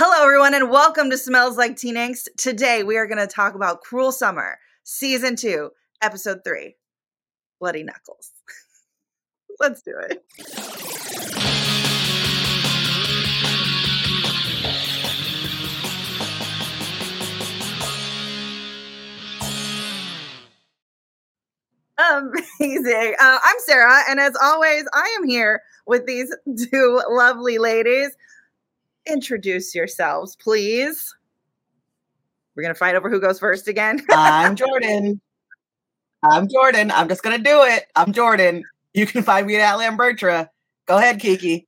Hello, everyone, and welcome to Smells Like Teen Angst. Today, we are going to talk about Cruel Summer, Season 2, Episode 3 Bloody Knuckles. Let's do it. Amazing. Uh, I'm Sarah, and as always, I am here with these two lovely ladies. Introduce yourselves, please. We're going to fight over who goes first again. I'm Jordan. I'm Jordan. I'm just gonna do it. I'm Jordan. You can find me at Lambertra. Go ahead, Keiki.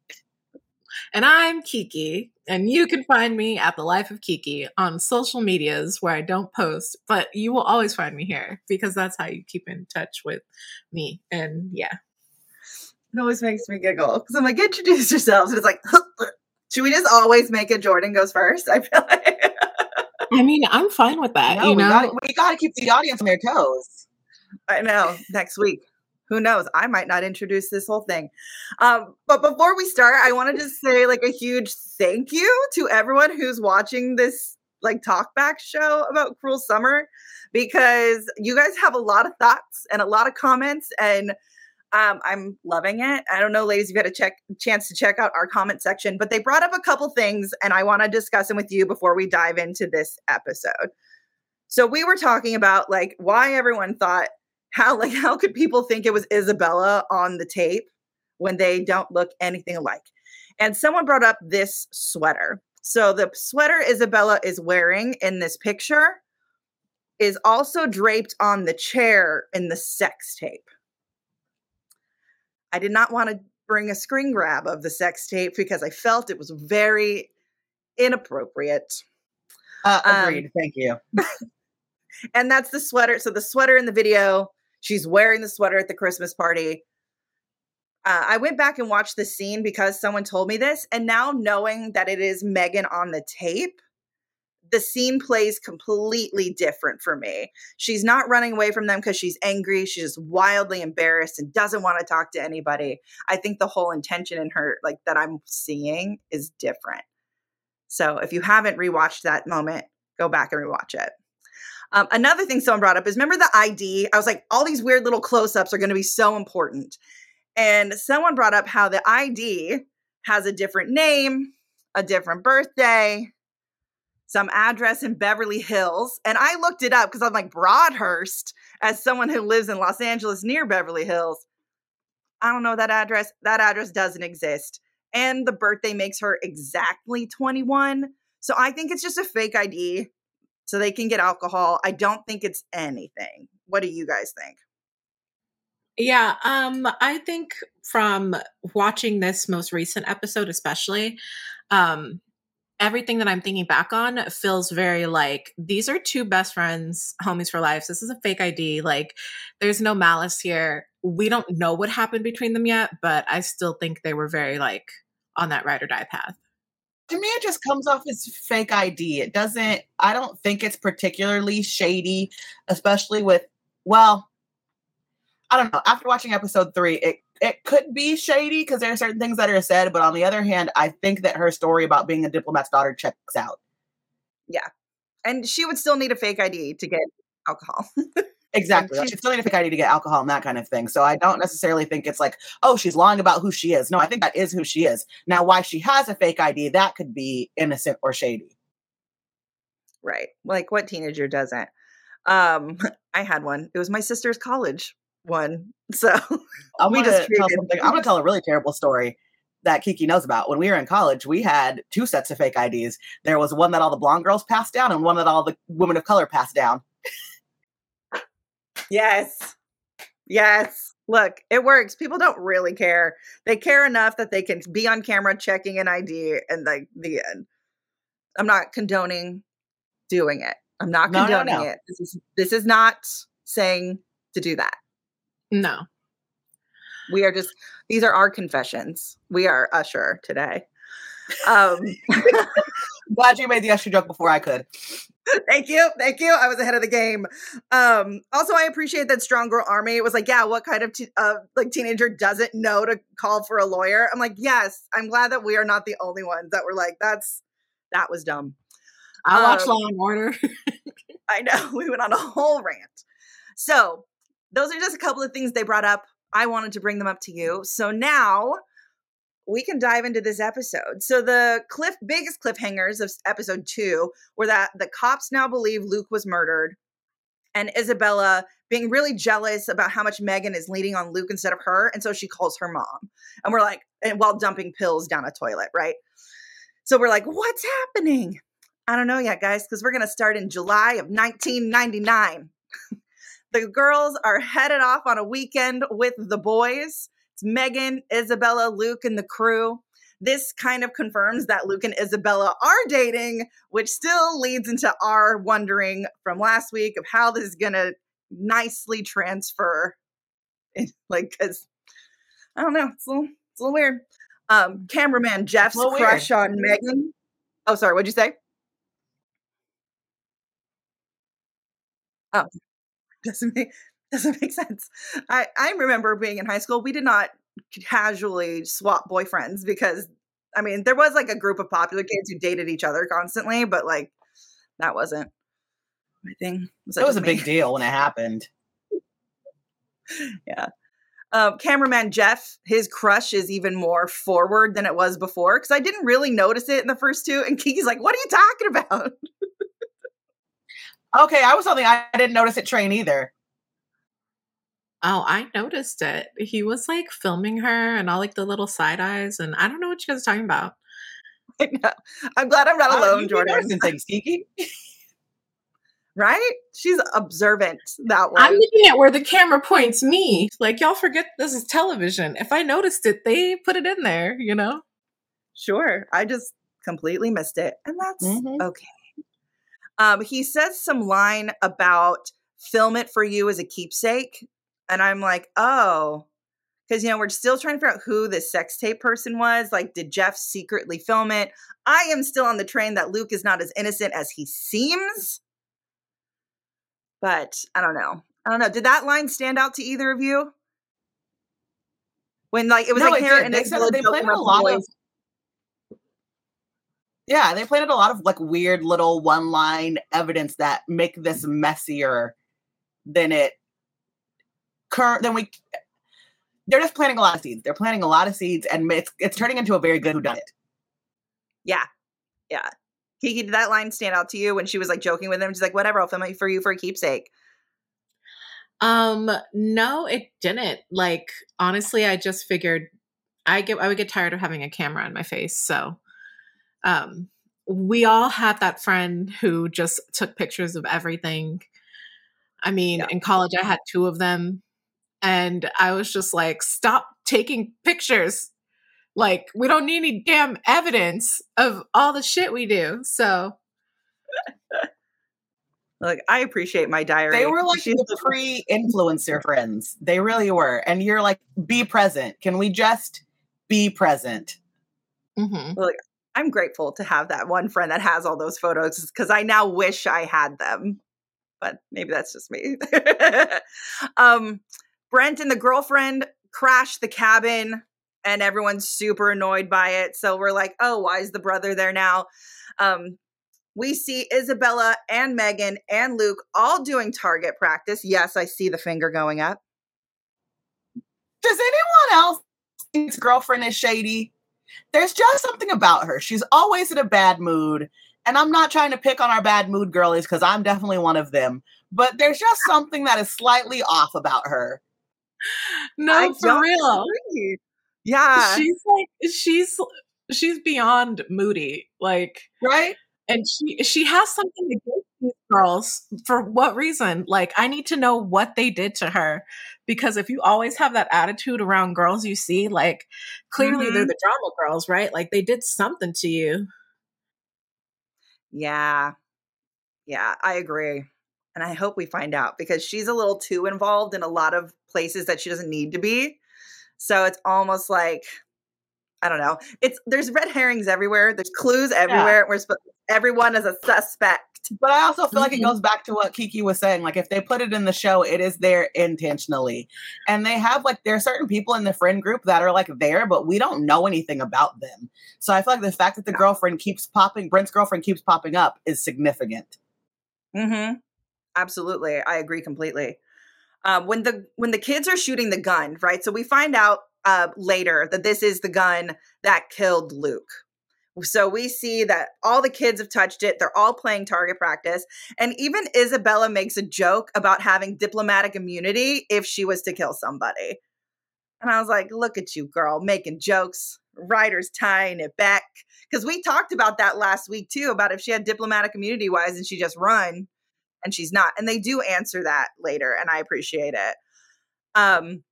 And I'm Keiki, and you can find me at The Life of Keiki on social medias where I don't post, but you will always find me here because that's how you keep in touch with me. And yeah. It always makes me giggle because I'm like, introduce yourselves. And it's like, should we just always make it Jordan goes first? I feel like. I mean, I'm fine with that. No, you we know, gotta, we gotta keep the audience on their toes. I know. Next week. Who knows? I might not introduce this whole thing. Um, but before we start, I want to just say like a huge thank you to everyone who's watching this like talkback show about Cruel Summer because you guys have a lot of thoughts and a lot of comments and um, I'm loving it. I don't know, ladies, if you had a check chance to check out our comment section, but they brought up a couple things and I want to discuss them with you before we dive into this episode. So we were talking about like why everyone thought how like how could people think it was Isabella on the tape when they don't look anything alike? And someone brought up this sweater. So the sweater Isabella is wearing in this picture is also draped on the chair in the sex tape. I did not want to bring a screen grab of the sex tape because I felt it was very inappropriate. Uh, Um, agreed. Thank you. and that's the sweater. So the sweater in the video, she's wearing the sweater at the Christmas party. Uh, I went back and watched the scene because someone told me this, and now knowing that it is Megan on the tape, the scene plays completely different for me. She's not running away from them because she's angry. She's just wildly embarrassed and doesn't want to talk to anybody. I think the whole intention in her, like that I'm seeing, is different. So if you haven't rewatched that moment, go back and rewatch it. Um, another thing someone brought up is remember the ID? I was like, all these weird little close ups are going to be so important. And someone brought up how the ID has a different name, a different birthday, some address in Beverly Hills. And I looked it up because I'm like, Broadhurst, as someone who lives in Los Angeles near Beverly Hills. I don't know that address. That address doesn't exist. And the birthday makes her exactly 21. So I think it's just a fake ID so they can get alcohol. I don't think it's anything. What do you guys think? Yeah, um, I think from watching this most recent episode, especially, um, everything that I'm thinking back on feels very like these are two best friends, homies for life. So This is a fake ID. Like, there's no malice here. We don't know what happened between them yet, but I still think they were very like on that ride or die path. To me, it just comes off as fake ID. It doesn't. I don't think it's particularly shady, especially with. Well, I don't know. After watching episode three, it it could be shady because there are certain things that are said, but on the other hand, I think that her story about being a diplomat's daughter checks out. Yeah. And she would still need a fake ID to get alcohol. Exactly. And Like, she's- she's still need a fake ID to get alcohol and that kind of thing. So I don't necessarily think it's like, oh, she's lying about who she is. No, I think that is who she is. Now, why she has a fake ID, that could be innocent or shady. right. Like what teenager doesn't? Um, I had one. It was my sister's college one. So I'm gonna just tell something. I'm gonna tell a really terrible story that Keiki knows about. When we were in college, we had two sets of fake IDs. There was one that all the blonde girls passed down, and one that all the women of color passed down. yes. Yes. Look, it works. People don't really care. They care enough that they can be on camera checking an ID and like the end. I'm not condoning doing it. I'm not No, no, condoning no. it. This is this is not saying to do that. No. We are just these are our confessions. We are Usher today. Um Glad you made the extra joke before I could. thank you. Thank you. I was ahead of the game. Um also I appreciate that Strong Girl Army It was like, yeah, what kind of te- uh, like teenager doesn't know to call for a lawyer? I'm like, yes, I'm glad that we are not the only ones that were like that's That was dumb. I watch Um, Law and Order. I know we went on a whole rant. So, those are just a couple of things they brought up. I wanted to bring them up to you. So now we can dive into this episode. So the cliff biggest cliffhangers of episode 2 were that the cops now believe Luke was murdered and Isabella being really jealous about how much Megan is leaning on Luke instead of her and so she calls her mom. And we're like and while dumping pills down a toilet, right? So we're like, "What's happening?" I don't know yet, guys, because we're going to start in July of 1999. the girls are headed off on a weekend with the boys. It's Megan, Isabella, Luke, and the crew. This kind of confirms that Luke and Isabella are dating, which still leads into our wondering from last week of how this is going to nicely transfer. Like, because I don't know, it's a little, it's a little weird. Um, cameraman Jeff's little weird. crush on Megan. Oh, sorry, what'd you say? Oh, doesn't make doesn't make sense. I I remember being in high school. We did not casually swap boyfriends because I mean there was like a group of popular kids who dated each other constantly, but like that wasn't my thing. Was that It was a me? big deal when it happened. yeah. Um, cameraman Jeff, his crush is even more forward than it was before because I didn't really notice it in the first two. And Keiki's like, "What are you talking about?" Okay, I was something I didn't notice at train either. Oh, I noticed it. He was like filming her and all like the little side eyes, and I don't know what you guys are talking about. I know. I'm glad I'm not alone, Jordan. things, Keiki. Right? She's observant that way. I'm looking at where the camera points me. Like y'all forget this is television. If I noticed it, they put it in there, you know? Sure. I just completely missed it. And that's Mhm. okay. Um, he says some line about film it for you as a keepsake. And I'm like, oh, because, you know, we're still trying to figure out who this sex tape person was. Like, did Jeff secretly film it? I am still on the train that Luke is not as innocent as he seems. But I don't know. I don't know. Did that line stand out to either of you? When like it was No, like it did. and They said they planted a lot of. Yeah, they planted a lot of like weird little one line evidence that make this messier than it current than we they're just planting a lot of seeds. They're planting a lot of seeds and it's it's turning into a very good whodunit. Yeah. Yeah. Keiki, did that line stand out to you when she was like joking with him? She's like, whatever, I'll film it for you for a keepsake. Um, no, it didn't. Like, honestly, I just figured I get I would get tired of having a camera on my face. So um we all had that friend who just took pictures of everything. I mean, Yeah. in college I had two of them and I was just like, stop taking pictures. Like, we don't need any damn evidence of all the shit we do. So Like, I appreciate my diary. They were like She's- the pre-influencer friends. They really were. And you're like, be present. Can we just be present? mhm. I'm grateful to have that one friend that has all those photos because I now wish I had them. But maybe that's just me. um, Brent and the girlfriend crash the cabin, and everyone's super annoyed by it. So we're like, oh, why is the brother there now? Um, we see Isabella and Megan and Luke all doing target practice. Yes, I see the finger going up. Does anyone else think his girlfriend is shady? There's just something about her. She's always in a bad mood. And I'm not trying to pick on our bad mood girlies because I'm definitely one of them. But there's just something that is slightly off about her. No, I for real. disagree. Yeah. she's like she's she's beyond moody like Right? And she she has something against these girls for what reason like i need to know what they did to her because if you always have that attitude around girls you see like clearly they're Mhm. the drama girls right like they did something to you Yeah. Yeah, I agree. And I hope we find out because she's a little too involved in a lot of places that she doesn't need to be. So it's almost like I don't know. It's there's red herrings everywhere. There's clues everywhere. We're supposed everyone is a suspect. But I also feel like it Mhm. goes back to what Keiki was saying. Like if they put it in the show, it is there intentionally. And they have like there are certain people in the friend group that are like there, but we don't know anything about them. So I feel like the fact that the girlfriend keeps popping, Brent's girlfriend keeps popping up is significant. Mm-hmm. Absolutely, I agree completely. Uh, when the when the kids are shooting the gun, right? So we find out uh, later that this is the gun that killed Luke. So we see that all the kids have touched it. They're all playing target practice, and even Isabella makes a joke about having diplomatic immunity if she was to kill somebody. And I was like, "Look at you, girl, making jokes." Writers tying it back because we talked about that last week too about if she had diplomatic immunity wise and she just run and she's not and they do answer that later and i appreciate it um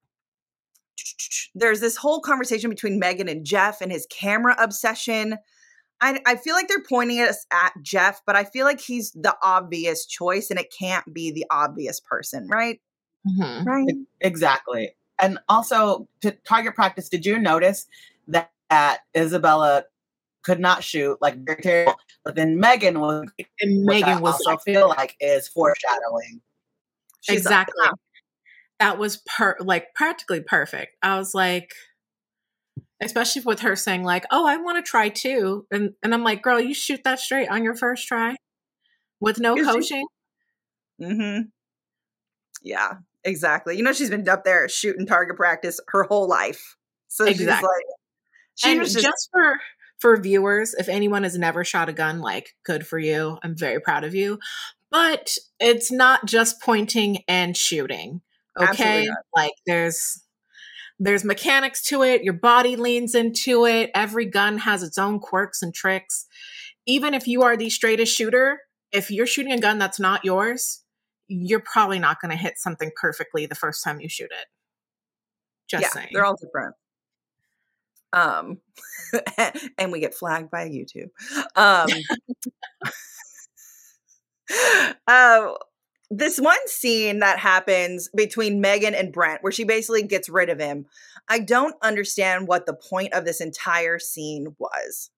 there's this whole conversation between megan and jeff and his camera obsession I, I feel like they're pointing us at jeff but i feel like he's the obvious choice and it can't be the obvious person right Mhm. right Exactly. And also to target practice, did you notice that, that Isabella could not shoot like very terrible, but then Megan was And which I Megan was also like, feel like is foreshadowing. She's like, exactly. That was per like practically perfect. I was like, especially with her saying like, "Oh, I want to try too," and and I'm like, "Girl, you shoot that straight on your first try with no Is she- coaching." mm-hmm yeah exactly you know she's been up there shooting target practice her whole life so she's like she and was just, just for for viewers, if anyone has never shot a gun, like good for you. I'm very proud of you. But it's not just pointing and shooting. Okay? Like there's there's mechanics to it. Your body leans into it. Every gun has its own quirks and tricks. Even if you are the straightest shooter, if you're shooting a gun that's not yours, you're probably not going to hit something perfectly the first time you shoot it. Just yeah, saying. they're all different. Um, and we get flagged by YouTube. Um, uh, this one scene that happens between Megan and Brent, where she basically gets rid of him, I don't understand what the point of this entire scene was.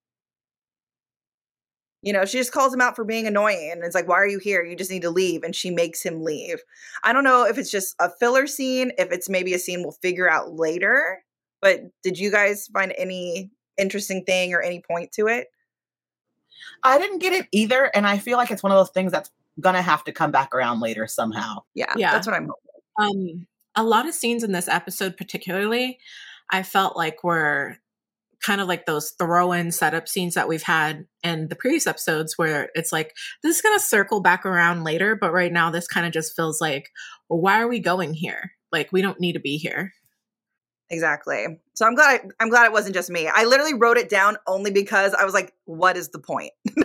You know, she just calls him out for being annoying and it's like, why are you here? You just need to leave. And she makes him leave. I don't know if it's just a filler scene, if it's maybe a scene we'll figure out later. But did you guys find any interesting thing or any point to it? I didn't get it either, and I feel like it's one of those things that's gonna have to come back around later somehow. Yeah, Yeah. that's what I'm hoping. um a lot of scenes in this episode particularly i felt like were kind of like those throw-in setup scenes that we've had in the previous episodes where it's like this is going to circle back around later but right now this kind of just feels like well, why are we going here like we don't need to be here Exactly. So I'm glad I'm glad it wasn't just me. I literally wrote it down only because I was like, what is the point?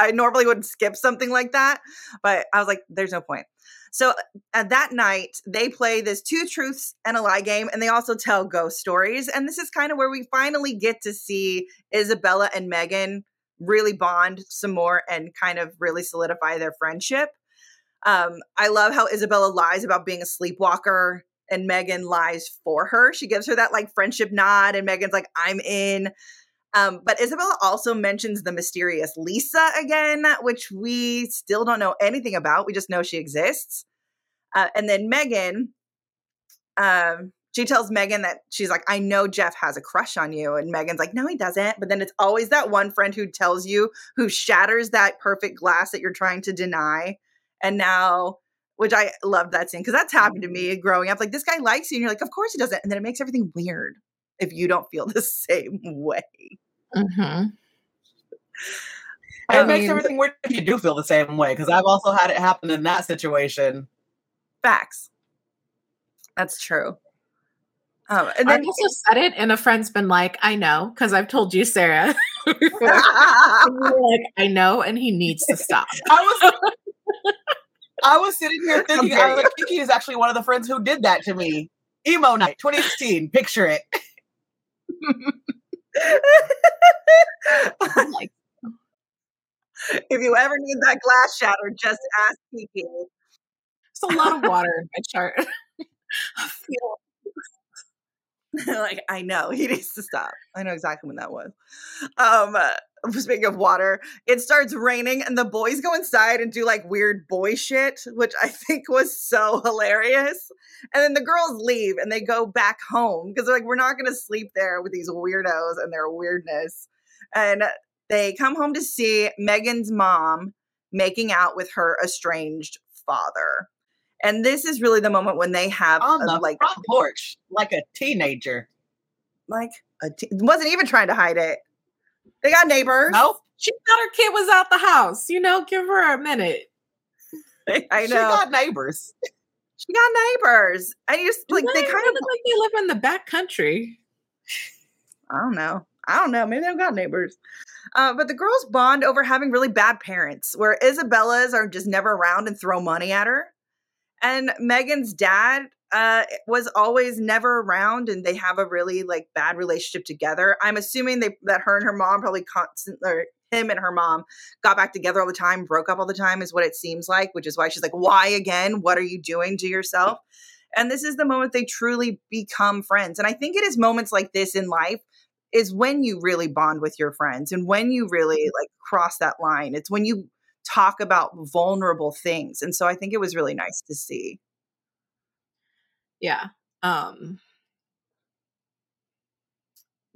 I normally would skip something like that, but I was like, there's no point. So at that night, they play this two truths and a lie game, and they also tell ghost stories. And this is kind of where we finally get to see Isabella and Megan really bond some more and kind of really solidify their friendship. Um, I love how Isabella lies about being a sleepwalker and Megan lies for her. She gives her that like friendship nod, and Megan's like, I'm in. Um, but Isabella also mentions the mysterious Lisa again, which we still don't know anything about. We just know she exists. Uh, and then Megan, um, she tells Megan that she's like, I know Jeff has a crush on you. And Megan's like, no, he doesn't. But then it's always that one friend who tells you, who shatters that perfect glass that you're trying to deny. And now, which I love that scene because that's happened to me growing up. Like, this guy likes you. And you're like, of course he doesn't. And then it makes everything weird if you don't feel the same way. mm-hmm. it I makes mean- everything weird if you do feel the same way, because I've also had it happen in that situation. Facts. That's true. Um, and i've then also said it and a friend's been like i know because i've told you sarah And you were like i know and he needs to stop I was I was sitting here thinking, dare I was like, Keiki is actually one of the friends who did that to me. Emo night, 2016. Picture it. Like if you ever need that glass shattered, just ask Keiki. There's a lot of water in my chart. Like I know he needs to stop. I know exactly when that was. Um, speaking of water, it starts raining and the boys go inside and do like weird boy shit, which I think was so hilarious. And then the girls leave and they go back home because they're like, we're not going to sleep there with these weirdos and their weirdness. And they come home to see Megan's mom making out with her estranged father. And this is really the moment when they have On a, the like front porch, like a teenager. like a t- wasn't even trying to hide it. They got neighbors. No, She thought her kid was out the house. You know, give her a minute. I know. She got neighbors. she got neighbors. And you just like they Why? kind of look like they live in the back country. I don't know. I don't know. Maybe they've got neighbors. Uh, but the girls bond over having really bad parents, where Isabella's are just never around and throw money at her. And Megan's dad uh, was always never around, and they have a really like bad relationship together. I'm assuming they that her and her mom probably constant or him and her mom got back together all the time, broke up all the time, is what it seems like. Which is why she's like, "Why again? What are you doing to yourself?" And this is the moment they truly become friends. And I think it is moments like this in life is when you really bond with your friends and when you really like cross that line. It's when you talk about vulnerable things. And so I think it was really nice to see. Yeah. Um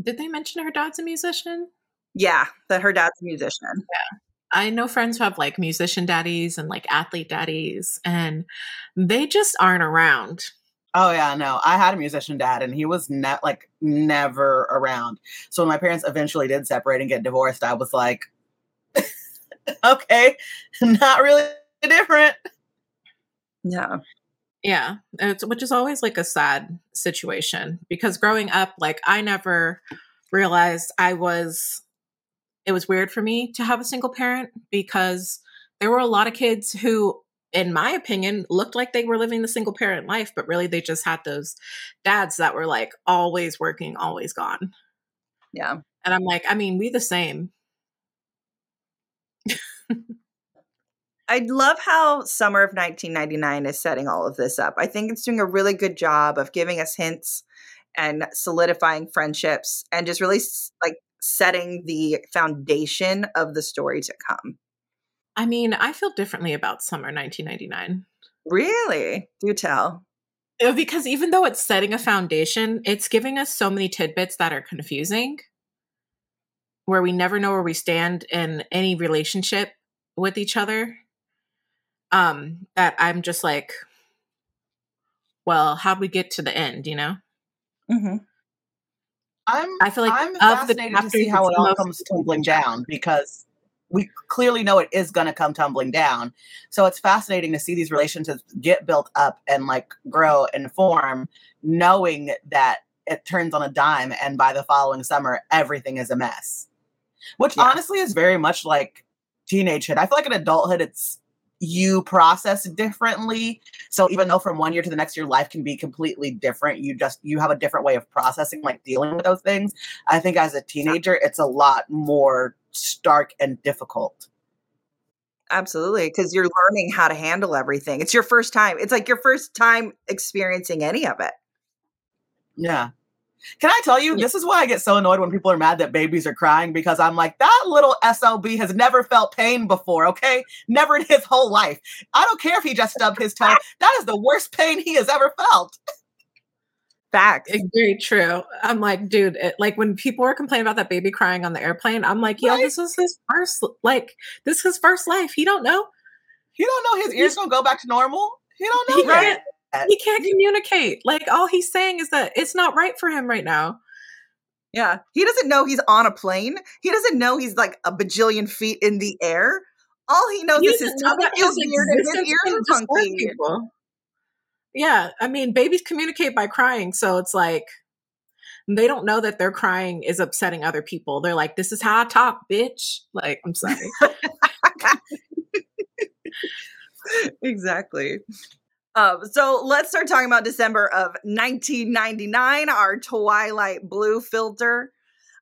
Did they mention her dad's a musician? Yeah, that her dad's a musician. I know friends who have like musician daddies and like athlete daddies, and they just aren't around. Oh yeah, no. I had a musician dad, and he was ne- like never around. So when my parents eventually did separate and get divorced, I was like, okay, not really different. Yeah. Yeah, it's which is always like a sad situation because growing up, like I never realized I was. It was weird for me to have a single parent because there were a lot of kids who, in my opinion, looked like they were living the single parent life, but really they just had those dads that were like always working, always gone. Yeah. And I'm like, I mean, we the same. I love how summer of 1999 is setting all of this up. I think it's doing a really good job of giving us hints and solidifying friendships and just really like setting the foundation of the story to come. I mean, I feel differently about summer 1999. Really? Do tell. Uh, Because even though it's setting a foundation, it's giving us so many tidbits that are confusing, where we never know where we stand in any relationship with each other. Um, that I'm just like, well, how'd we get to the end, you know? Mm-hmm. I'm I feel like I'm of the fascinated to see how it all comes tumbling down because we clearly know it is going to come tumbling down. So it's fascinating to see these relationships get built up and like grow and form, knowing that it turns on a dime and by the following summer everything is a mess. Which Yeah. honestly is very much like teenagehood. I feel like in adulthood it's you process differently. So even though from one year to the next year life can be completely different, you just you have a different way of processing like dealing with those things. I think as a teenager it's a lot more stark and difficult. Absolutely, because you're learning how to handle everything. It's your first time. It's like your first time experiencing any of it. Yeah. Can I tell you, Yeah. this is why I get so annoyed when people are mad that babies are crying because I'm like, that little SOB has never felt pain before, okay? Never in his whole life. I don't care if he just stubbed his toe. That is the worst pain he has ever felt. Facts. It's very true. I'm like, dude, it, like when people were complaining about that baby crying on the airplane, I'm like, yo, Right. this was his first, like, this is his first life. He don't know. He don't know his ears gonna go back to normal. He don't know He that. He can't communicate. Like, all he's saying is that it's not right for him right now. Yeah. He doesn't know he's on a plane. He doesn't know he's like a bajillion feet in the air. All he knows He is his tummy feels weird and his existence ears are funky. people. Yeah, I mean, babies communicate by crying, so it's like they don't know that their crying is upsetting other people. They're like, "This is how I talk, bitch." Like, I'm sorry. exactly. Um, so let's start talking about December of 1999, our Twilight Blue filter.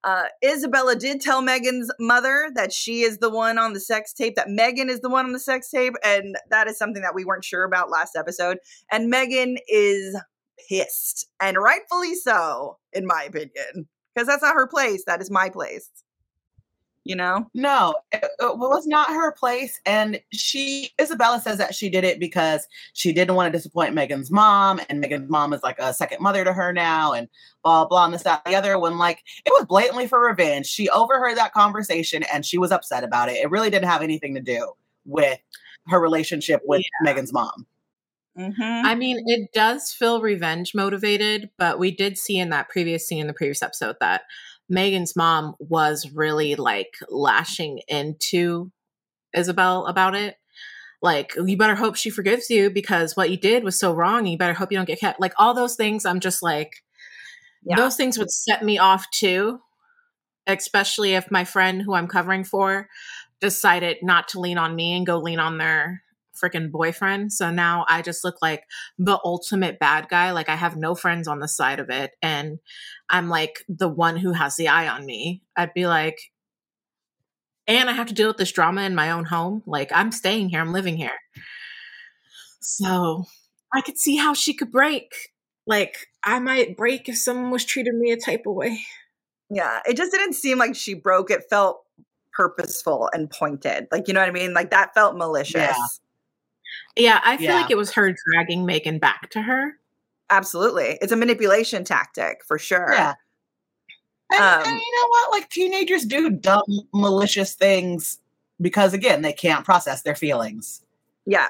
Uh, Isabella did tell Megan's mother that she is the one on the sex tape, that Megan is the one on the sex tape, and that is something that we weren't sure about last episode. And Megan is pissed, and rightfully so, in my opinion, because that's not her place. That is my place. You know? No, it, it was not her place. And she, Isabella says that she did it because she didn't want to disappoint Megan's mom. And Megan's mom is like a second mother to her now, and blah, blah, and this, that, the other. When like it was blatantly for revenge. She overheard that conversation and she was upset about it. It really didn't have anything to do with her relationship with yeah. Megan's mom. Mm-hmm. I mean, it does feel revenge motivated, but we did see in that previous scene in the previous episode that Megan's mom was really like lashing into Isabel about it. Like, you better hope she forgives you because what you did was so wrong. you better hope you don't get kept. Like, all those things, I'm just like, yeah. those things would set me off too, especially if my friend who I'm covering for decided not to lean on me and go lean on their freaking boyfriend. So now I just look like the ultimate bad guy. Like I have no friends on the side of it. And I'm like the one who has the eye on me. I'd be like, and I have to deal with this drama in my own home. Like I'm staying here, I'm living here. So I could see how she could break. Like I might break if someone was treating me a type of way. Yeah, it just didn't seem like she broke. It felt purposeful and pointed. Like, you know what I mean? Like that felt malicious. Yeah. Yeah, I feel yeah. like it was her dragging Megan back to her. Absolutely. It's a manipulation tactic for sure. Yeah. And, um, and you know what? Like teenagers do dumb, malicious things because, again, they can't process their feelings. Yeah.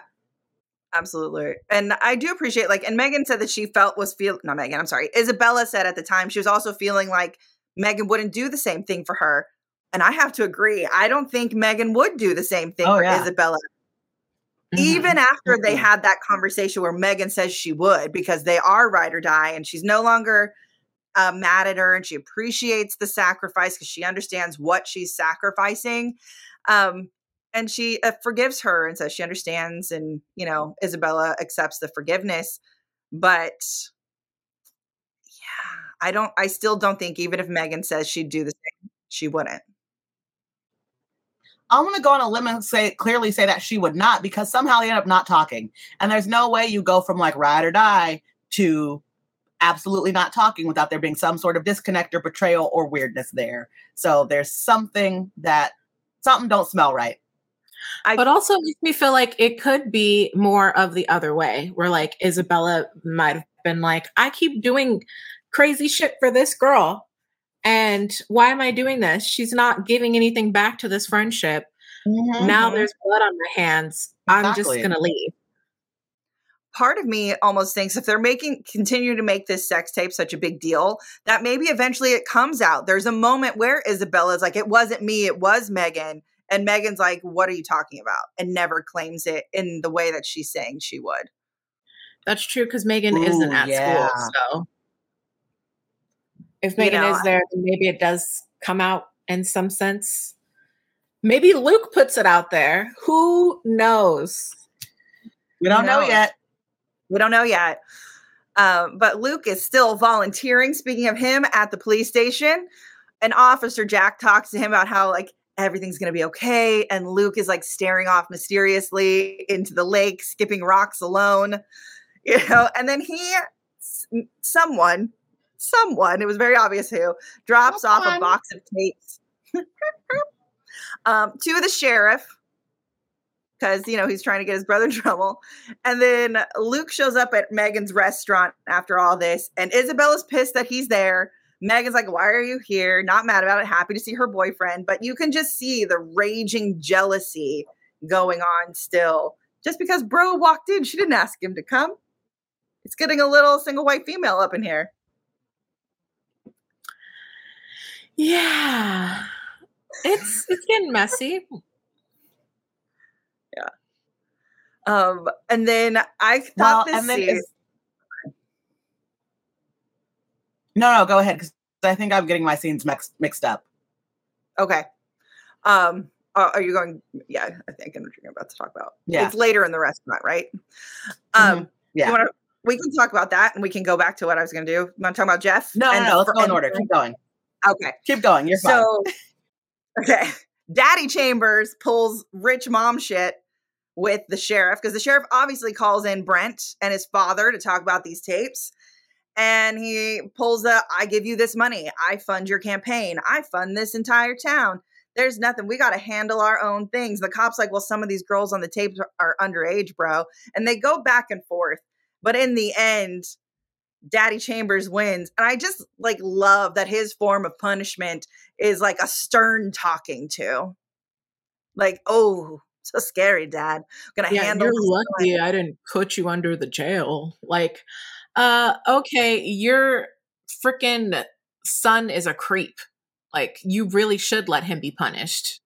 Absolutely. And I do appreciate like and Megan said that she felt was feel not Megan, I'm sorry. Isabella said at the time she was also feeling like Megan wouldn't do the same thing for her. And I have to agree. I don't think Megan would do the same thing oh, for yeah. Isabella. Mm-hmm. Even after mm-hmm. they had that conversation where Megan says she would, because they are ride or die, and she's no longer uh, mad at her and she appreciates the sacrifice because she understands what she's sacrificing. Um, and she uh, forgives her and says she understands, and you know, Isabella accepts the forgiveness. But yeah, I don't, I still don't think, even if Megan says she'd do the same, she wouldn't. I'm going to go on a limb and say clearly say that she would not because somehow they end up not talking. And there's no way you go from like ride or die to absolutely not talking without there being some sort of disconnect or betrayal or weirdness there. So there's something that something don't smell right. I, but also makes me feel like it could be more of the other way, where like Isabella might have been like, I keep doing crazy shit for this girl. And why am I doing this? She's not giving anything back to this friendship. Mm-hmm. Now there's blood on my hands. Exactly. I'm just going to leave. Part of me almost thinks if they're making continue to make this sex tape such a big deal, that maybe eventually it comes out. There's a moment where Isabella's like, it wasn't me, it was Megan. And Megan's like, what are you talking about? And never claims it in the way that she's saying she would. That's true because Megan Ooh, isn't at yeah. school. So if Megan you know, is there, then maybe it does come out in some sense. Maybe Luke puts it out there. Who knows? We don't know yet. We don't know yet. Um, but Luke is still volunteering. Speaking of him at the police station, an officer Jack talks to him about how like everything's gonna be okay, and Luke is like staring off mysteriously into the lake, skipping rocks alone, you know. And then he, someone, someone, it was very obvious who, drops off a box of tapes um, to the sheriff because, you know, he's trying to get his brother in trouble. And then Luke shows up at Megan's restaurant after all this, and Isabella's pissed that he's there. Megan's like, Why are you here? Not mad about it, happy to see her boyfriend. But you can just see the raging jealousy going on still. Just because bro walked in, she didn't ask him to come. It's getting a little single white female up in here. Yeah. It's it's getting messy. Yeah. Um, and then I thought well, this scene. No, no, go ahead because I think I'm getting my scenes mixed mixed up. Okay. Um, are you going? Yeah, I think I know what you're about to talk about. Yeah, it's later in the restaurant, right? Um, mm-hmm. yeah. Wanna, we can talk about that, and we can go back to what I was going to do. You want to talk about Jeff? No, no, no let's go in order. Keep going. Okay. Keep going. You're fine. So, okay. Daddy Chambers pulls rich mom shit with the sheriff because the sheriff obviously calls in Brent and his father to talk about these tapes. And he pulls the I give you this money. I fund your campaign. I fund this entire town. there's nothing. We got to handle our own things. The cops like, well, some of these girls on the tapes are, are underage, bro, and they go back and forth. But in the end, Daddy Chambers wins, and I just like love that his form of punishment is like a stern talking to, like, oh, so scary, Dad. I'm gonna Yeah, handle. you're this lucky I didn't put you under the jail. Like, uh, okay, your freaking son is a creep. Like, you really should let him be punished.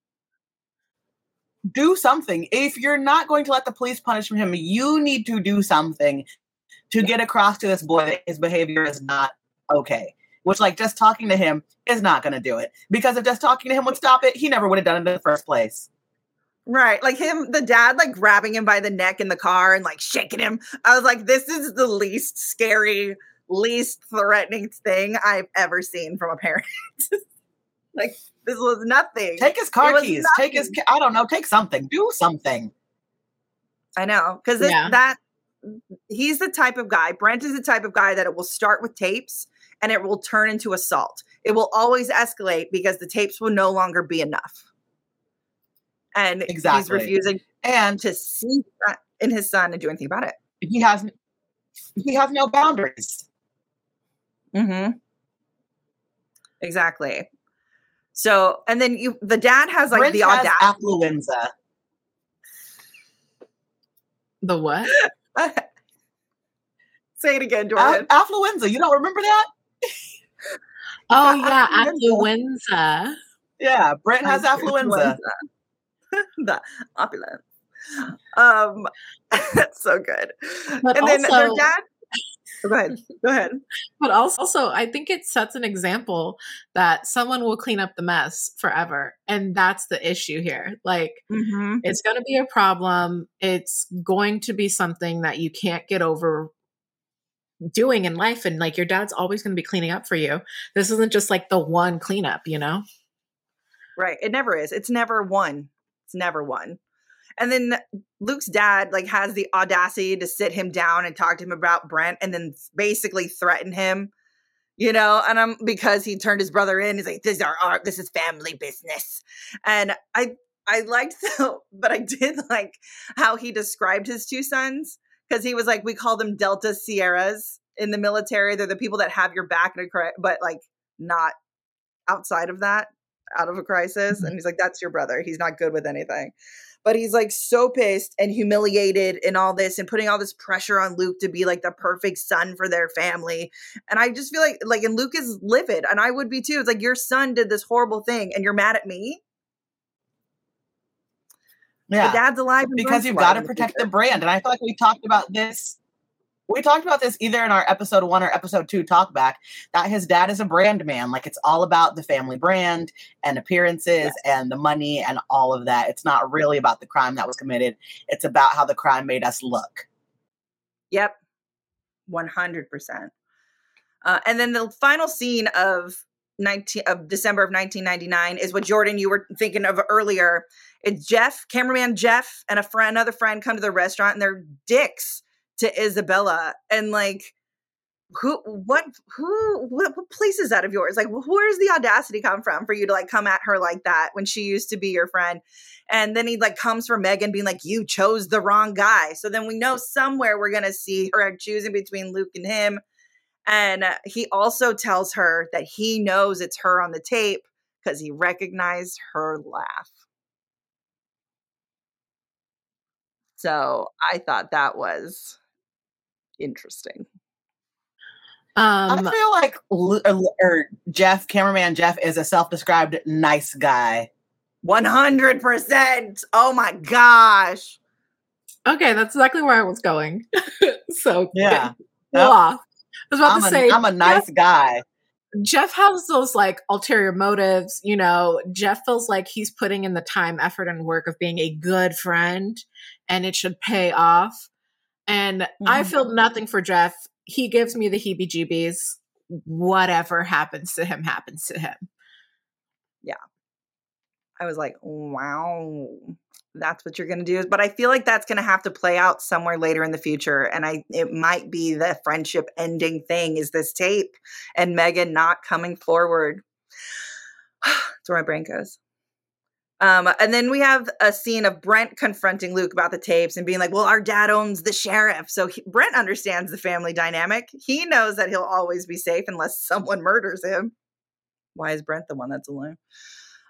do something. If you're not going to let the police punish him, you need to do something to get across to this boy that his behavior is not okay. Which, like, just talking to him is not going to do it. Because if just talking to him would stop it, he never would have done it in the first place. Right. Like him, the dad, like grabbing him by the neck in the car and like shaking him. I was like, this is the least scary, least threatening thing I've ever seen from a parent. like, this was nothing. Take his car was keys. Take his, I don't know, take something. Do something. I know. Because Yeah. that, he's the type of guy, Brent is the type of guy that it will start with tapes and it will turn into assault. It will always escalate because the tapes will no longer be enough. And he's refusing And to see that in his son and do anything about it. he has he has no boundaries. Mm-hmm. Exactly. So, and then you, the dad has like Brent the has audacity. affluenza. The what? Say it again, A- Jordan. affluenza. You don't remember that? Oh, yeah, affluenza. affluenza. Yeah, Brent has affluenza. the opulence. Um, that's so good. But and then their dad. Go ahead. Go ahead. But also, I think it sets an example that someone will clean up the mess forever. And that's the issue here. Like, Mm-hmm. it's going to be a problem. It's going to be something that you can't get over doing in life. And like, your dad's always going to be cleaning up for you. This isn't just like the one cleanup, you know? Right. It never is. It's never one. It's never one. And then Luke's dad like has the audacity to sit him down and talk to him about Brent and then basically threaten him. You know, and I'm because he turned his brother in. He's like, "This is our art. This is family business." And I, I liked the, but I did like how he described his two sons because he was like, "We call them Delta Sierras in the military. They're the people that have your back in a but like not outside of that, out of a crisis." Mm-hmm. And he's like, "That's your brother. He's not good with anything." But he's like so pissed and humiliated and all this and putting all this pressure on Luke to be like the perfect son for their family. And I just feel like like and Luke is livid and I would be too. It's like your son did this horrible thing and you're mad at me. Yeah. The dad's alive because you've got to protect the brand. And I feel like we talked about this. We talked about this either in our episode one or episode two talk back that his dad is a brand man. Like it's all about the family brand and appearances and the money and all of that. It's not really about the crime that was committed. It's about how the crime made us look. Yep. 100%. Uh, and then the final scene of 19 of December of 1999 is what Jordan you were thinking of earlier. It's Jeff, cameraman Jeff, and a friend, another friend come to the restaurant, and they're dicks to Isabella, and like, who, what, who, what, what place is that of yours? Like, wh- where's the audacity come from for you to like come at her like that when she used to be your friend? And then he like comes for Megan, being like, "You chose the wrong guy." So then we know somewhere we're gonna see her choosing between Luke and him. And uh, he also tells her that he knows it's her on the tape because he recognized her laugh. So I thought that was interesting. Um, I feel like Lu- or, or Jeff, cameraman Jeff, is a self-described nice guy. 100%. Oh my gosh. okay, that's exactly where I was going. so, Yeah, cool off. I was about I'm to a, say, I'm a nice guy. Jeff has those like ulterior motives. You know, Jeff feels like he's putting in the time, effort, and work of being a good friend and it should pay off. And I Mhm. feel nothing for Jeff. He gives me the heebie jeebies. Whatever happens to him, happens to him. Yeah. I was like, wow, that's what you're going to do. But I feel like that's going to have to play out somewhere later in the future. And I, it might be the friendship ending thing is this tape and Megan not coming forward. that's where my brain goes. Um, and then we have a scene of Brent confronting Luke about the tapes and being like, "Well, our dad owns the sheriff, so he, Brent understands the family dynamic. He knows that he'll always be safe unless someone murders him. Why is Brent the one that's alone?"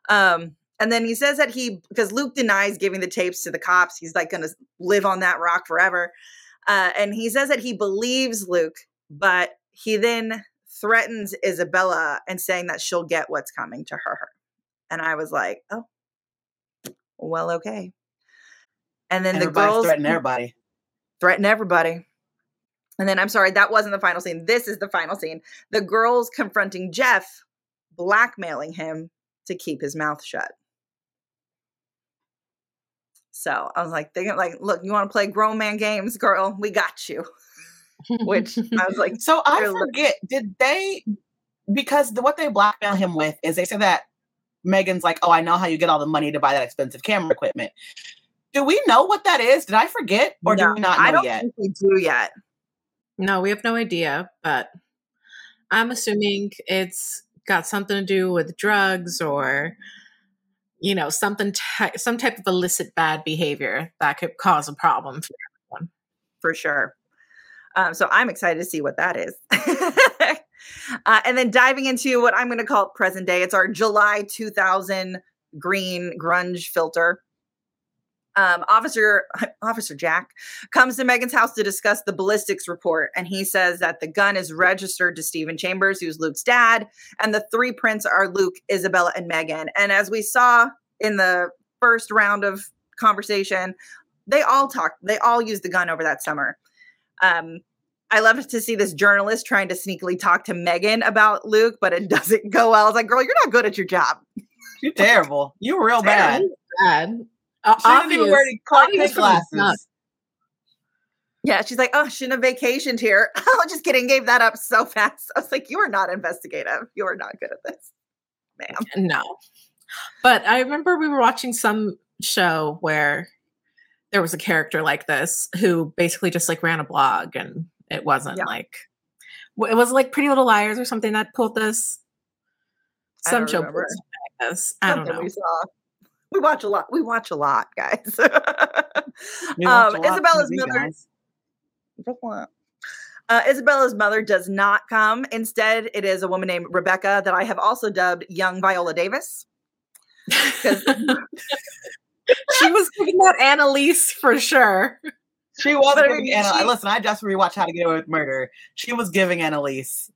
Um, and then he says that he because Luke denies giving the tapes to the cops. He's like going to live on that rock forever. Uh, and he says that he believes Luke, but he then threatens Isabella and saying that she'll get what's coming to her. And I was like, oh, well, okay. And then Everybody's the girls threaten everybody. threaten everybody. And then I'm sorry, that wasn't the final scene. This is the final scene. The girls confronting Jeff, blackmailing him to keep his mouth shut. So I was like, they're like, look, you want to play grown man games, girl? We got you. Which I was like, So I forget, did they because the, what they blackmail him with is they say that Megan's like, Oh, I know how you get all the money to buy that expensive camera equipment. Do we know what that is? Did I forget? Or no, do we not know I know don't yet? think we do yet. No, we have no idea, but I'm assuming it's got something to do with drugs or you know something ty- some type of illicit bad behavior that could cause a problem for everyone. for sure. Um, so I'm excited to see what that is. uh, and then diving into what I'm going to call present day. It's our July 2000 green grunge filter. Um, Officer Officer Jack comes to Megan's house to discuss the ballistics report, and he says that the gun is registered to Stephen Chambers, who's Luke's dad, and the three prints are Luke, Isabella, and Megan. And as we saw in the first round of conversation, they all talked. They all used the gun over that summer. Um, I love to see this journalist trying to sneakily talk to Megan about Luke, but it doesn't go well. I was like, girl, you're not good at your job. You're terrible. You're real bad. Bad. Uh, She didn't even obvious- wear any Clark obvious Kent from the jump. glasses. Yeah, she's like, oh, shouldn't have vacationed here. oh, just kidding. Gave that up so fast. I was like, you are not investigative. You are not good at this, ma'am. No. But I remember we were watching some show where there was a character like this who basically just like ran a blog and it wasn't Yeah. like it was like Pretty Little Liars or something that pulled this. Some don't show remember. pulled something this. I don't know. We saw. We watch a lot. We watch a lot, guys. Um, a lot Isabella's mother. guys. Uh, Isabella's mother does not come. Instead, it is a woman named Rebecca that I have also dubbed Young Viola Davis. she was thinking about Annalise for sure. She was giving mean, Anna. she- Listen, I just rewatched How to Get Away with Murder. She was giving Annalise.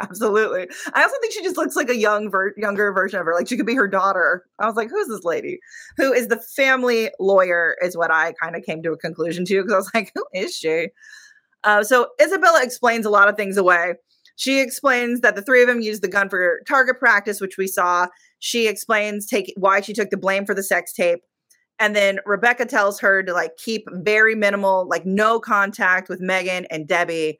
Absolutely. I also think she just looks like a young, ver- younger version of her. Like she could be her daughter. I was like, who's this lady? Who is the family lawyer? Is what I kind of came to a conclusion to because I was like, who is she? Uh, so Isabella explains a lot of things away. She explains that the three of them used the gun for target practice, which we saw. She explains take why she took the blame for the sex tape. And then Rebecca tells her to like keep very minimal, like no contact with Megan and Debbie.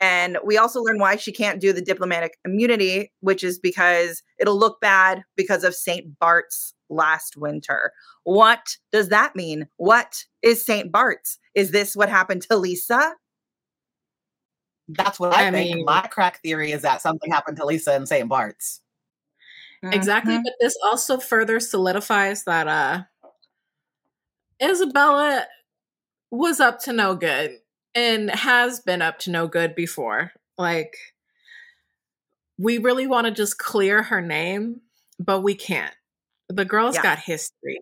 And we also learn why she can't do the diplomatic immunity, which is because it'll look bad because of St. Bart's last winter. What does that mean? What is St. Bart's? Is this what happened to Lisa? That's what I, I think. mean- My crack theory is that something happened to Lisa in St. Bart's. Exactly, Mhm. but this also further solidifies that uh Isabella was up to no good and has been up to no good before. Like we really want to just clear her name, but we can't. The girl's Yeah. got history.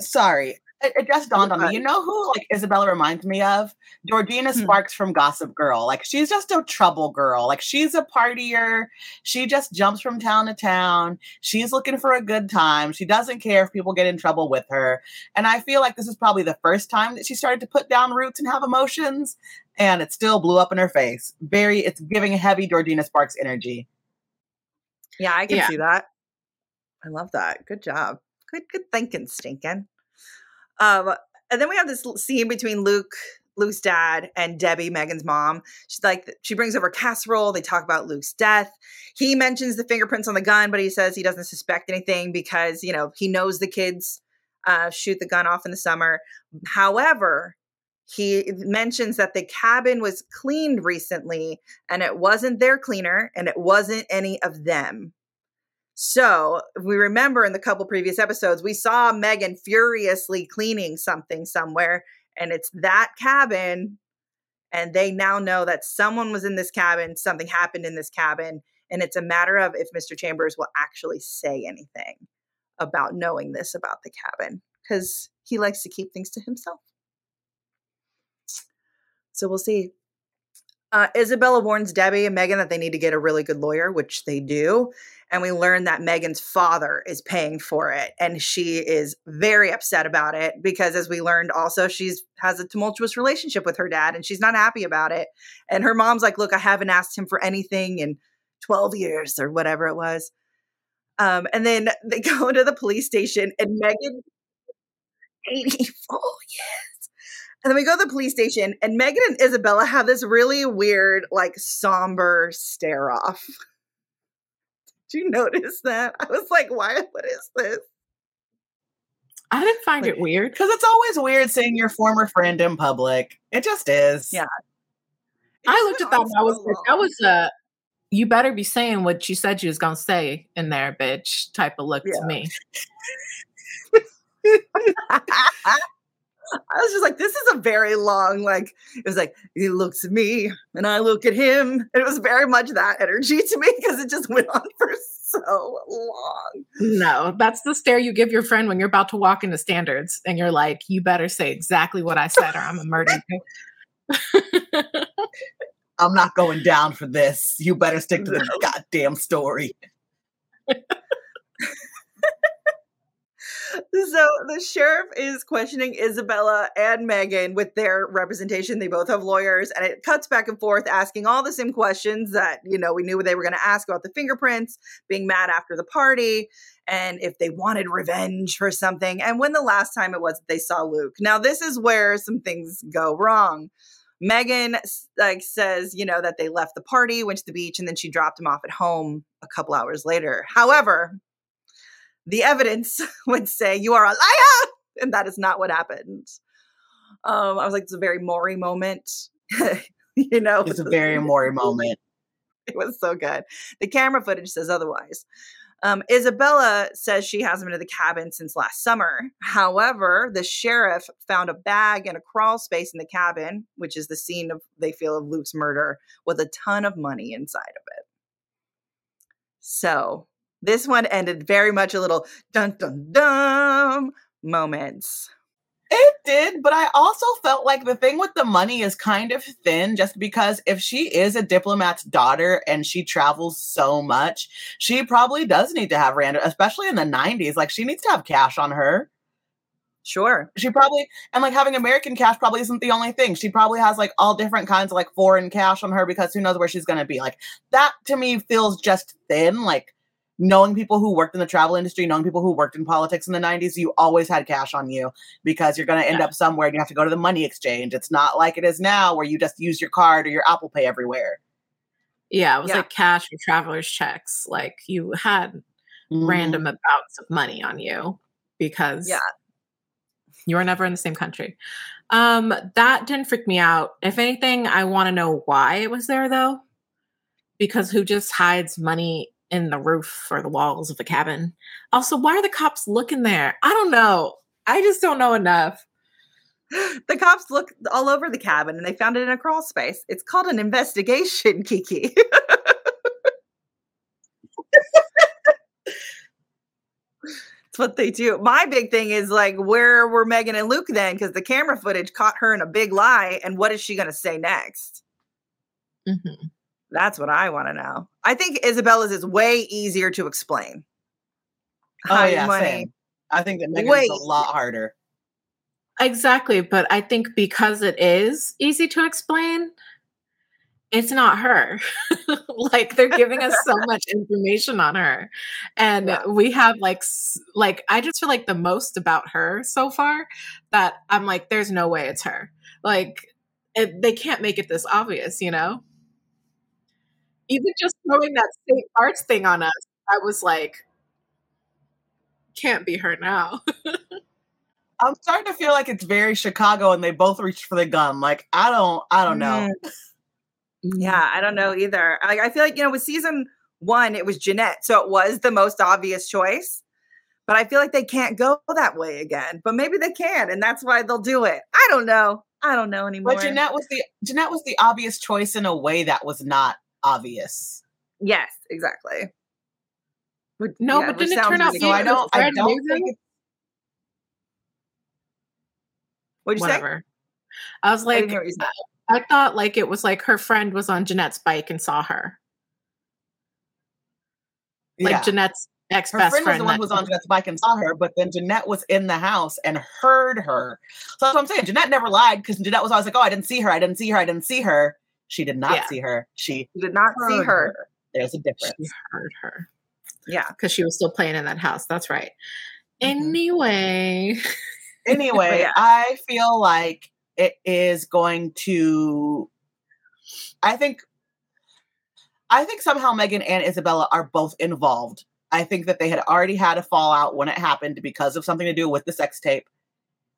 Sorry. It, it just dawned on me. You know who like Isabella reminds me of? Georgina Hmm. Sparks from Gossip Girl. Like she's just a trouble girl. Like she's a partier. She just jumps from town to town. She's looking for a good time. She doesn't care if people get in trouble with her. And I feel like this is probably the first time that she started to put down roots and have emotions. And it still blew up in her face. Very, it's giving heavy Georgina Sparks energy. Yeah, I can Yeah. see that. I love that. Good job. Good, good thinking, stinking. Um, and then we have this scene between Luke, Luke's dad, and Debbie, Megan's mom. She's like, she brings over casserole. They talk about Luke's death. He mentions the fingerprints on the gun, but he says he doesn't suspect anything because you know he knows the kids uh, shoot the gun off in the summer. However, he mentions that the cabin was cleaned recently, and it wasn't their cleaner, and it wasn't any of them. So, we remember in the couple previous episodes, we saw Megan furiously cleaning something somewhere, and it's that cabin. And they now know that someone was in this cabin, something happened in this cabin, and it's a matter of if Mr. Chambers will actually say anything about knowing this about the cabin because he likes to keep things to himself. So we'll see. Uh, Isabella warns Debbie and Megan that they need to get a really good lawyer, which they do. And we learn that Megan's father is paying for it. And she is very upset about it because, as we learned, also she's has a tumultuous relationship with her dad and she's not happy about it. And her mom's like, Look, I haven't asked him for anything in 12 years or whatever it was. Um, and then they go to the police station and Megan, 84 years. And then we go to the police station, and Megan and Isabella have this really weird, like somber stare off. Did you notice that? I was like, why? What is this? I didn't find Like- it weird. Because it's always weird seeing your former friend in public. It just is. Yeah. It I looked at that on and I was so like, that was a you better be saying what you said you was gonna say in there, bitch, type of look Yeah. to me. I was just like, this is a very long, like, it was like, he looks at me and I look at him. And it was very much that energy to me because it just went on for so long. No, that's the stare you give your friend when you're about to walk into standards and you're like, you better say exactly what I said or I'm a murder. I'm not going down for this. You better stick to the No. goddamn story. So the sheriff is questioning Isabella and Megan with their representation. They both have lawyers, and it cuts back and forth, asking all the same questions that you know we knew they were going to ask about the fingerprints, being mad after the party, and if they wanted revenge for something, and when the last time it was that they saw Luke. Now this is where some things go wrong. Megan like says, you know, that they left the party, went to the beach, and then she dropped him off at home a couple hours later. However, the evidence would say you are a liar, and that is not what happened. Um, I was like, it's a very Maury moment, you know. It's a very Maury moment. It was so good. The camera footage says otherwise. Um, Isabella says she hasn't been to the cabin since last summer. However, the sheriff found a bag in a crawl space in the cabin, which is the scene of they feel of Luke's murder, with a ton of money inside of it. So this one ended very much a little dun dun dun moments. It did, but I also felt like the thing with the money is kind of thin just because if she is a diplomat's daughter and she travels so much, she probably does need to have random, especially in the 90s. Like she needs to have cash on her. Sure. She probably, and like having American cash probably isn't the only thing. She probably has like all different kinds of like foreign cash on her because who knows where she's going to be. Like that to me feels just thin. Like knowing people who worked in the travel industry, knowing people who worked in politics in the 90s, you always had cash on you because you're going to end up somewhere and you have to go to the money exchange. It's not like it is now where you just use your card or your Apple Pay everywhere. Yeah, it was Yeah. like cash or traveler's checks. Like you had random amounts of money on you because Yeah. you were never in the same country. Um, that didn't freak me out. If anything, I want to know why it was there though. Because who just hides money in the roof or the walls of the cabin? Also, why are the cops looking there? I don't know. I just don't know enough. The cops looked all over the cabin and they found it in a crawl space. It's called an investigation, Keiki. It's what they do. My big thing is like, where were Megan and Luke then? Because the camera footage caught her in a big lie. And what is she going to say next? Mhm. That's what I want to know. I think Isabella's is way easier to explain. Oh, Hiding yeah, same. I think that Megan's Wait. a lot harder. Exactly, but I think because it is easy to explain, it's not her. like they're giving us so much information on her, and Yeah. we have like like I just feel like the most about her so far that I'm like, there's no way it's her. Like it, they can't make it this obvious, you know. Even just throwing that St. Bart's thing on us, I was like, can't be her now. I'm starting to feel like it's very Chicago and they both reached for the gun. Like, I don't, I don't know. Mm, Yeah, I don't know either. I, I feel like, you know, with season one, it was Jeanette. So it was the most obvious choice. But I feel like they can't go that way again. But maybe they can, and that's why they'll do it. I don't know. I don't know anymore. But Jeanette was the Jeanette was the obvious choice in a way that was not obvious. Yes, exactly. But, No, yeah, but didn't it turn out So I don't I don't knew think them? What'd you say? I was like, didn't hear what you said. I thought like it was like her friend was on Jeanette's bike and saw her. Like yeah. Jeanette's ex her best friend was the one who was on Jeanette's bike and saw her, but then Jeanette was in the house and heard her. So that's what I'm saying. Jeanette never lied because Jeanette was always like, "Oh, I didn't see her. I didn't see her. I didn't see her." She did not Yeah. see her. She You did not see heard her. There's a difference. she heard her Yeah. because she was still playing in that house. That's right. Mhm. Anyway, Anyway, yeah. I feel like it is going to. I think. I think somehow Megan and Isabella are both involved. I think that they had already had a fallout when it happened because of something to do with the sex tape.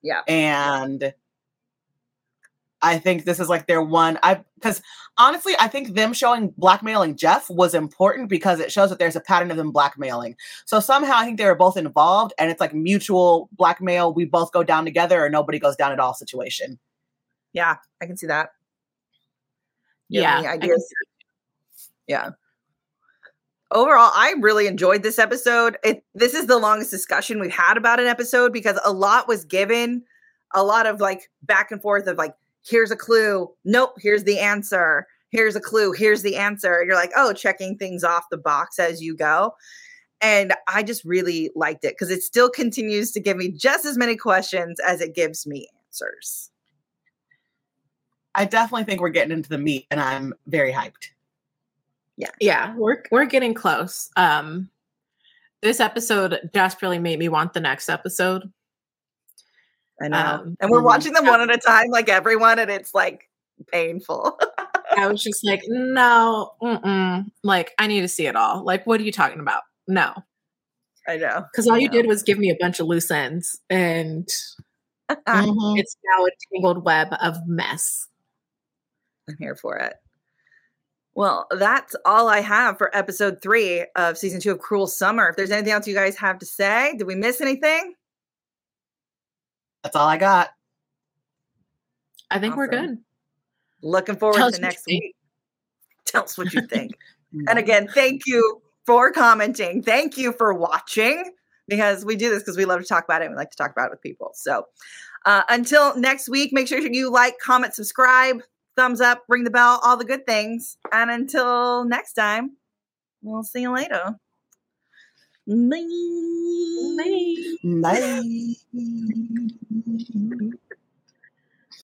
Yeah. And I think this is like their one I because honestly, I think them showing blackmailing Jeff was important because it shows that there's a pattern of them blackmailing. So somehow I think they were both involved and it's like mutual blackmail. We both go down together or nobody goes down at all situation. Yeah. I can see that. You yeah. have any I can ideas? Yeah. Overall, I really enjoyed this episode. It this is the longest discussion we've had about an episode because a lot was given, a lot of like back and forth of like, here's a clue, nope, here's the answer, here's a clue, here's the answer. You're like, oh, checking things off the box as you go. And I just really liked it because it still continues to give me just as many questions as it gives me answers. I definitely think we're getting into the meat and I'm very hyped. Yeah. Yeah, we're we're getting close. Um this episode just really made me want the next episode. I know. Um, and we're watching them one at a time, like everyone, and it's like painful. I was just like, no, mm-mm. like I need to see it all. Like, what are you talking about? No, I know. because all you did was give me a bunch of loose ends, and Mhm. it's now a tangled web of mess. I'm here for it. Well, that's all I have for episode three of season two of Cruel Summer. If there's anything else you guys have to say, did we miss anything? That's all I got. I think we're good. Looking forward Tell to next week. Tell us what you think. and again, thank you for commenting. Thank you for watching because we do this because we love to talk about it and we like to talk about it with people. So uh, until next week, make sure you like, comment, subscribe, thumbs up, ring the bell, all the good things. And until next time, we'll see you later. Bye. Bye.